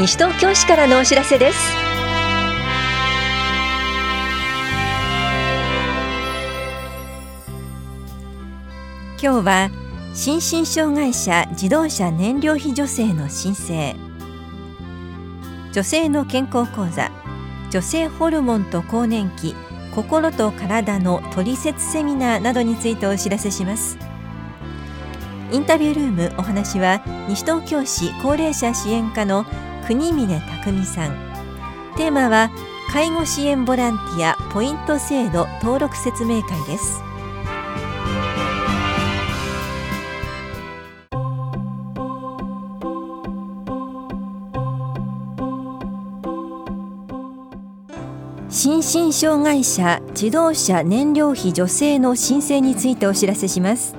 西東京市からのお知らせです。今日は心身障害者自動車燃料費助成の申請。女性の健康講座女性ホルモンと更年期心と体の取説セミナーなどについてお知らせします。インタビュールームお話は西東京市高齢者支援課の国峰匠さん。テーマは介護支援ボランティアポイント制度登録説明会です。心身障害者自動車燃料費助成の申請についてお知らせします。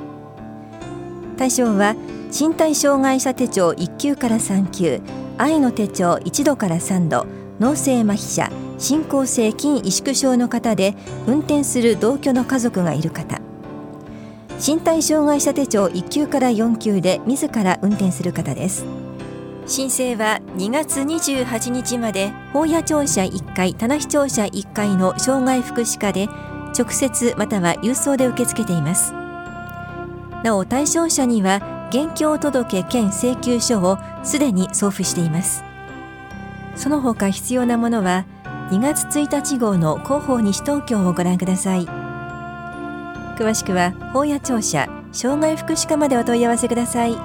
対象は身体障害者手帳1級から3級愛の手帳1度から3度脳性麻痺者進行性筋萎縮症の方で運転する同居の家族がいる方。身体障害者手帳1級から4級で自ら運転する方です。申請は2月28日まで法屋庁舎1階棚視庁舎1階の障害福祉課で直接または郵送で受け付けています。なお対象者には現況届兼請求書をすでに送付しています。その他必要なものは2月1日号の広報西東京をご覧ください。詳しくは法屋庁舎障害福祉課までお問い合わせください。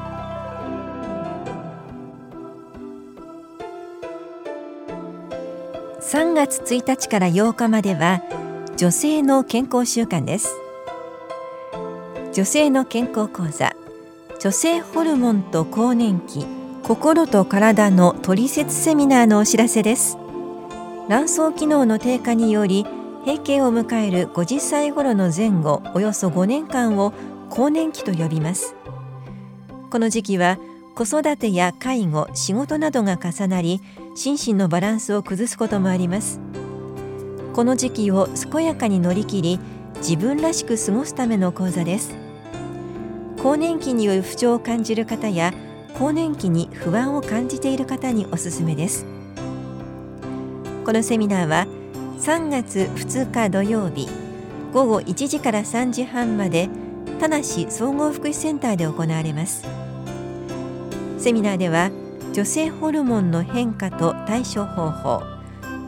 3月1日から8日までは女性の健康週間です。女性の健康講座女性ホルモンと更年期心と体の取説セミナーのお知らせです。卵巣機能の低下により閉経を迎える50歳頃の前後およそ5年間を更年期と呼びます。この時期は子育てや介護仕事などが重なり心身のバランスを崩すこともあります。この時期を健やかに乗り切り自分らしく過ごすための講座です。更年期による不調を感じる方や更年期に不安を感じている方におすすめです。このセミナーは3月2日土曜日午後1時から3時半まで田梨総合福祉センターで行われます。セミナーでは女性ホルモンの変化と対処方法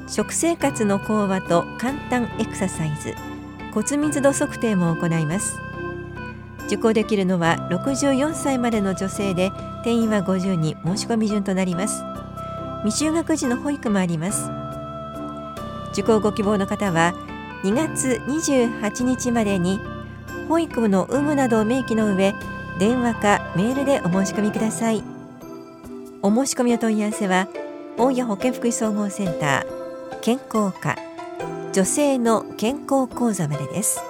食生活の講話と簡単エクササイズ骨密度測定も行います。受講できるのは64歳までの女性で定員は50人申し込み順となります。未就学児の保育もあります。受講ご希望の方は2月28日までに保育の有無などを明記の上電話かメールでお申し込みください。お申し込みの問い合わせは大谷保健福祉総合センター健康課女性の健康講座までです。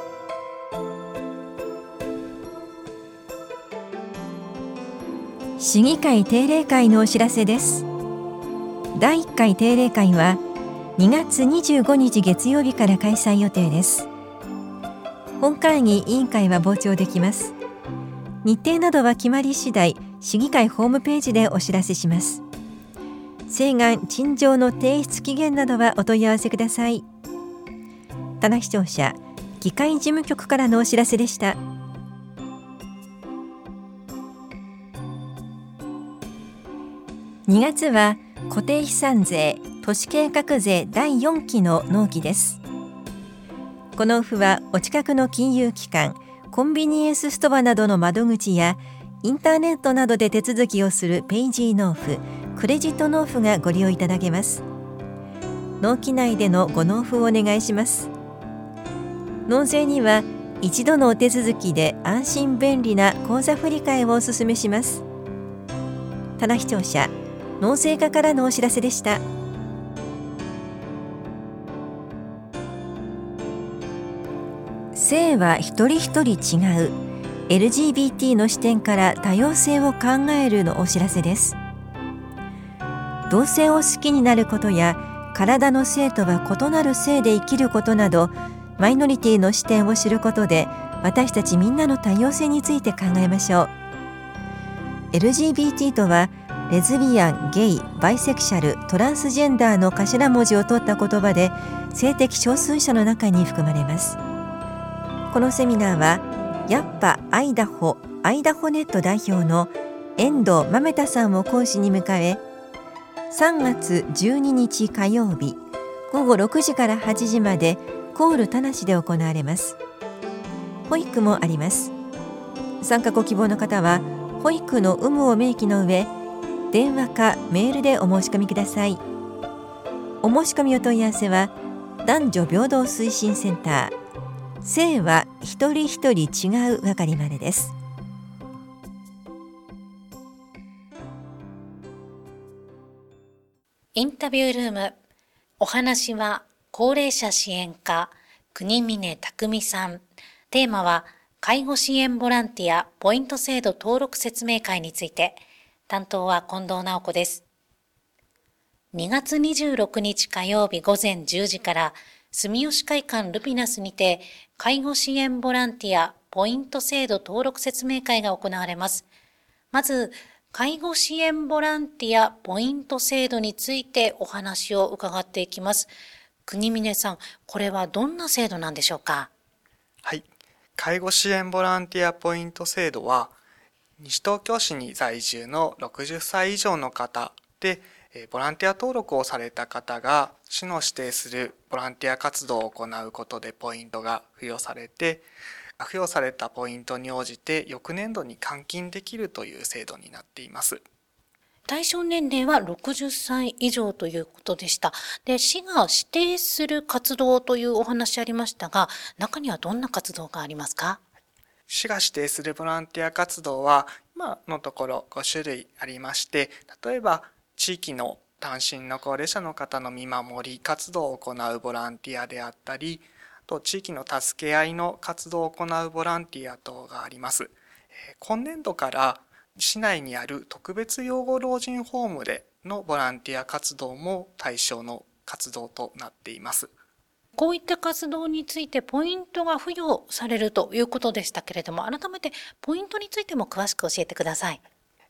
市議会定例会のお知らせです。第1回定例会は2月25日月曜日から開催予定です。本会議委員会は傍聴できます。日程などは決まり次第市議会ホームページでお知らせします。請願陳情の提出期限などはお問い合わせください。棚視聴者議会事務局からのお知らせでした。2月は固定資産税都市計画税第4期の納期です。このオフはお近くの金融機関コンビニエンスストアなどの窓口やインターネットなどで手続きをするペイジー納付クレジット納付がご利用いただけます。納期内でのご納付をお願いします。納税には一度のお手続きで安心便利な口座振替をお勧めします。棚視聴者納税課からのお知らせでした。性は一人一人違う。LGBT の視点から多様性を考えるのお知らせです。同性を好きになることや体の性とは異なる性で生きることなどマイノリティの視点を知ることで私たちみんなの多様性について考えましょう。LGBT とはレズビアン、ゲイ、バイセクシャル、トランスジェンダーの頭文字を取った言葉で性的少数者の中に含まれます。このセミナーはやっぱアイダホアイダホネット代表の遠藤豆田さんを講師に迎え3月12日火曜日午後6時から8時までコール田無で行われます。保育もあります。参加ご希望の方は保育の有無を明記の上電話かメールでお申し込みください。お申し込みお問い合わせは男女平等推進センター。性は一人一人違う係までです。インタビュールームお話は高齢者支援課国峰匠さん。テーマは介護支援ボランティアポイント制度登録説明会について。担当は近藤直子です。2月26日火曜日午前10時から住吉会館ルピナスにて介護支援ボランティアポイント制度登録説明会が行われます。まず、介護支援ボランティアポイント制度についてお話を伺っていきます。国峰さん、これはどんな制度なんでしょうか？はい。介護支援ボランティアポイント制度は、西東京市に在住の60歳以上の方で、ボランティア登録をされた方が市の指定するボランティア活動を行うことでポイントが付与されて、付与されたポイントに応じて翌年度に換金できるという制度になっています。対象年齢は60歳以上ということでした。で、市が指定する活動というお話ありましたが、中にはどんな活動がありますか？市が指定するボランティア活動は、今のところ5種類ありまして、例えば地域の単身の高齢者の方の見守り活動を行うボランティアであったり、と地域の助け合いの活動を行うボランティア等があります。今年度から市内にある特別養護老人ホームでのボランティア活動も対象の活動となっています。こういった活動についてポイントが付与されるということでしたけれども、改めてポイントについても詳しく教えてください。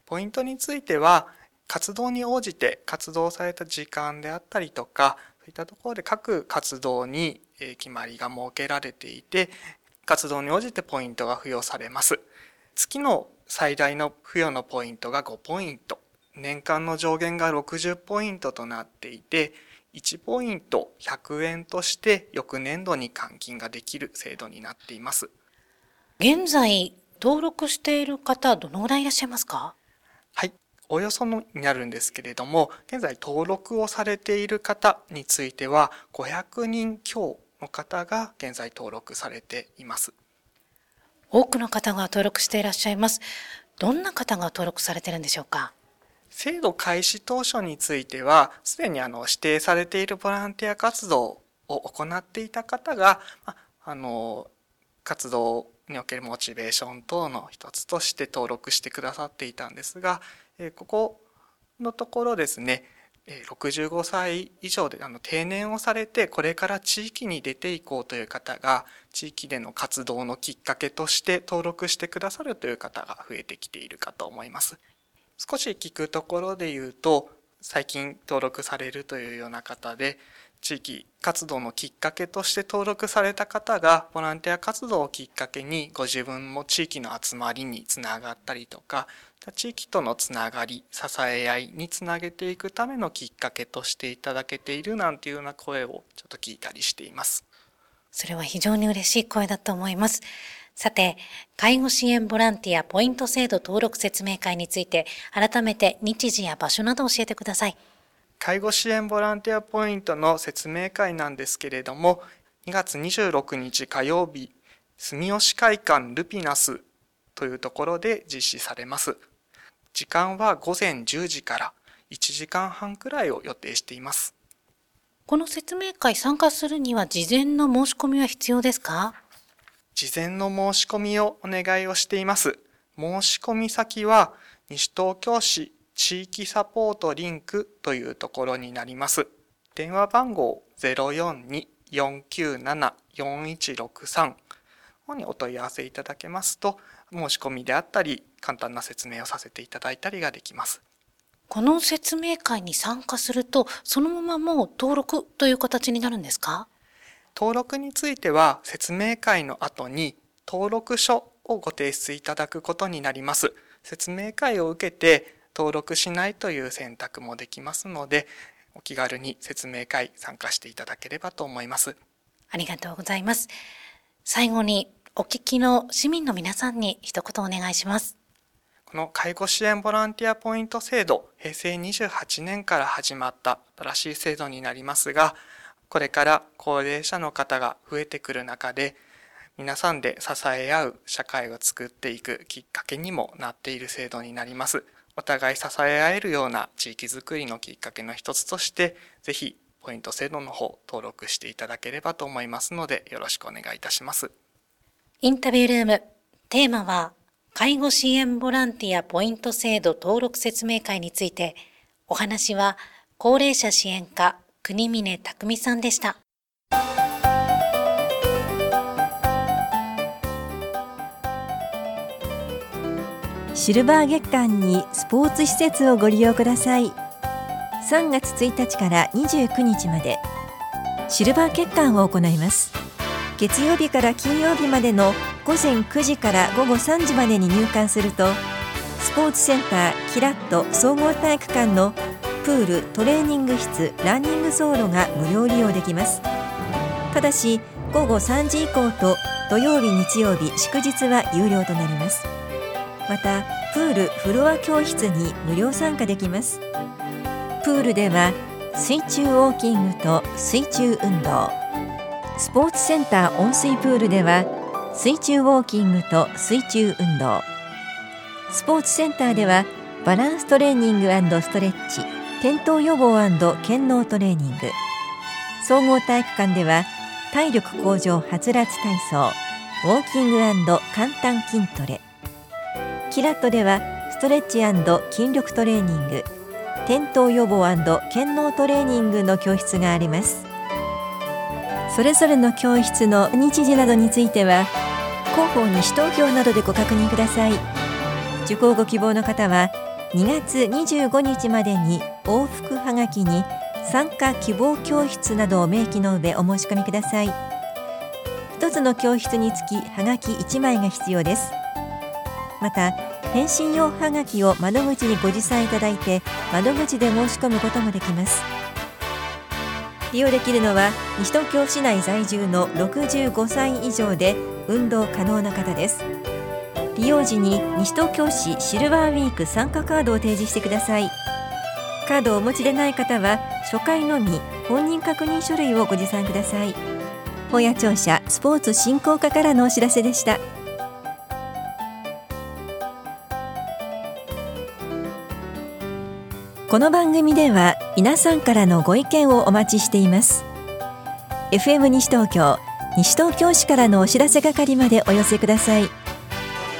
ポイントについては、活動に応じて活動された時間であったりとか、そういったところで各活動に決まりが設けられていて、活動に応じてポイントが付与されます。月の最大の付与のポイントが5ポイント、年間の上限が60ポイントとなっていて、1ポイント100円として翌年度に換金ができる制度になっています。現在登録している方どのぐらいいらっしゃいますか？はい。およそのになるんですけれども、現在登録をされている方については500人強の方が現在登録されています。多くの方が登録していらっしゃいます。どんな方が登録されてるんでしょうか？制度開始当初については、すでにあの指定されているボランティア活動を行っていた方が、あの、活動におけるモチベーション等の一つとして登録してくださっていたんですが、ここのところですね、65歳以上であの定年をされてこれから地域に出ていこうという方が地域での活動のきっかけとして登録してくださるという方が増えてきているかと思います。少し聞くところで言うと、最近登録されるというような方で、地域活動のきっかけとして登録された方が、ボランティア活動をきっかけに、ご自分も地域の集まりにつながったりとか、地域とのつながり、支え合いにつなげていくためのきっかけとしていただけているなんていうような声をちょっと聞いたりしています。それは非常に嬉しい声だと思います。さて、介護支援ボランティアポイント制度登録説明会について、改めて日時や場所など教えてください。介護支援ボランティアポイントの説明会なんですけれども、2月26日火曜日、住吉会館ルピナスというところで実施されます。時間は午前10時から1時間半くらいを予定しています。この説明会参加するには事前の申し込みは必要ですか？事前の申し込みをお願いをしています。申し込み先は、西東京市地域サポートリンクというところになります。電話番号042-497-4163にお問い合わせいただけますと、申し込みであったり、簡単な説明をさせていただいたりができます。この説明会に参加すると、そのままもう登録という形になるんですか？登録については説明会の後に登録書をご提出いただくことになります。説明会を受けて登録しないという選択もできますので、お気軽に説明会参加していただければと思います。ありがとうございます。最後にお聞きの市民の皆さんに一言お願いします。この介護支援ボランティアポイント制度、平成28年から始まった新しい制度になりますが、これから高齢者の方が増えてくる中で、皆さんで支え合う社会を作っていくきっかけにもなっている制度になります。お互い支え合えるような地域づくりのきっかけの一つとして、ぜひポイント制度の方登録していただければと思いますので、よろしくお願いいたします。インタビュールーム、テーマは介護支援ボランティアポイント制度登録説明会について、お話は高齢者支援課国峰匠さんでした。シルバー月間にスポーツ施設をご利用ください。3月1日から29日まで。シルバー月間を行います。月曜日から金曜日までの午前9時から午後3時までに入館するとスポーツセンターキラット総合体育館のプールトレーニング室ランニング走路が無料利用できます。ただし午後3時以降と土曜日日曜日祝日は有料となります。またプールフロア教室に無料参加できます。プールでは水中ウォーキングと水中運動。スポーツセンター温水プールでは水中ウォーキングと水中運動。スポーツセンターではバランストレーニングストレッチ。転倒予防健脳トレーニング。総合体育館では体力向上はつらつ体操ウォーキング簡単筋トレ。キラットではストレッチ筋力トレーニング。転倒予防健脳トレーニングの教室があります。それぞれの教室の日時などについては広報西東京などでご確認ください。受講ご希望の方は2月25日までに往復はがきに参加希望教室などを明記の上お申し込みください。一つの教室につきはがき1枚が必要です。また返信用はがきを窓口にご持参いただいて窓口で申し込むこともできます。利用できるのは西東京市内在住の65歳以上で運動可能な方です。利用時に西東京市シルバーウィーク参加カードを提示してください。カードをお持ちでない方は初回のみ本人確認書類をご持参ください。本屋庁舎スポーツ振興課からのお知らせでした。この番組では皆さんからのご意見をお待ちしています。FM 西東京西東京市からのお知らせ係までお寄せください。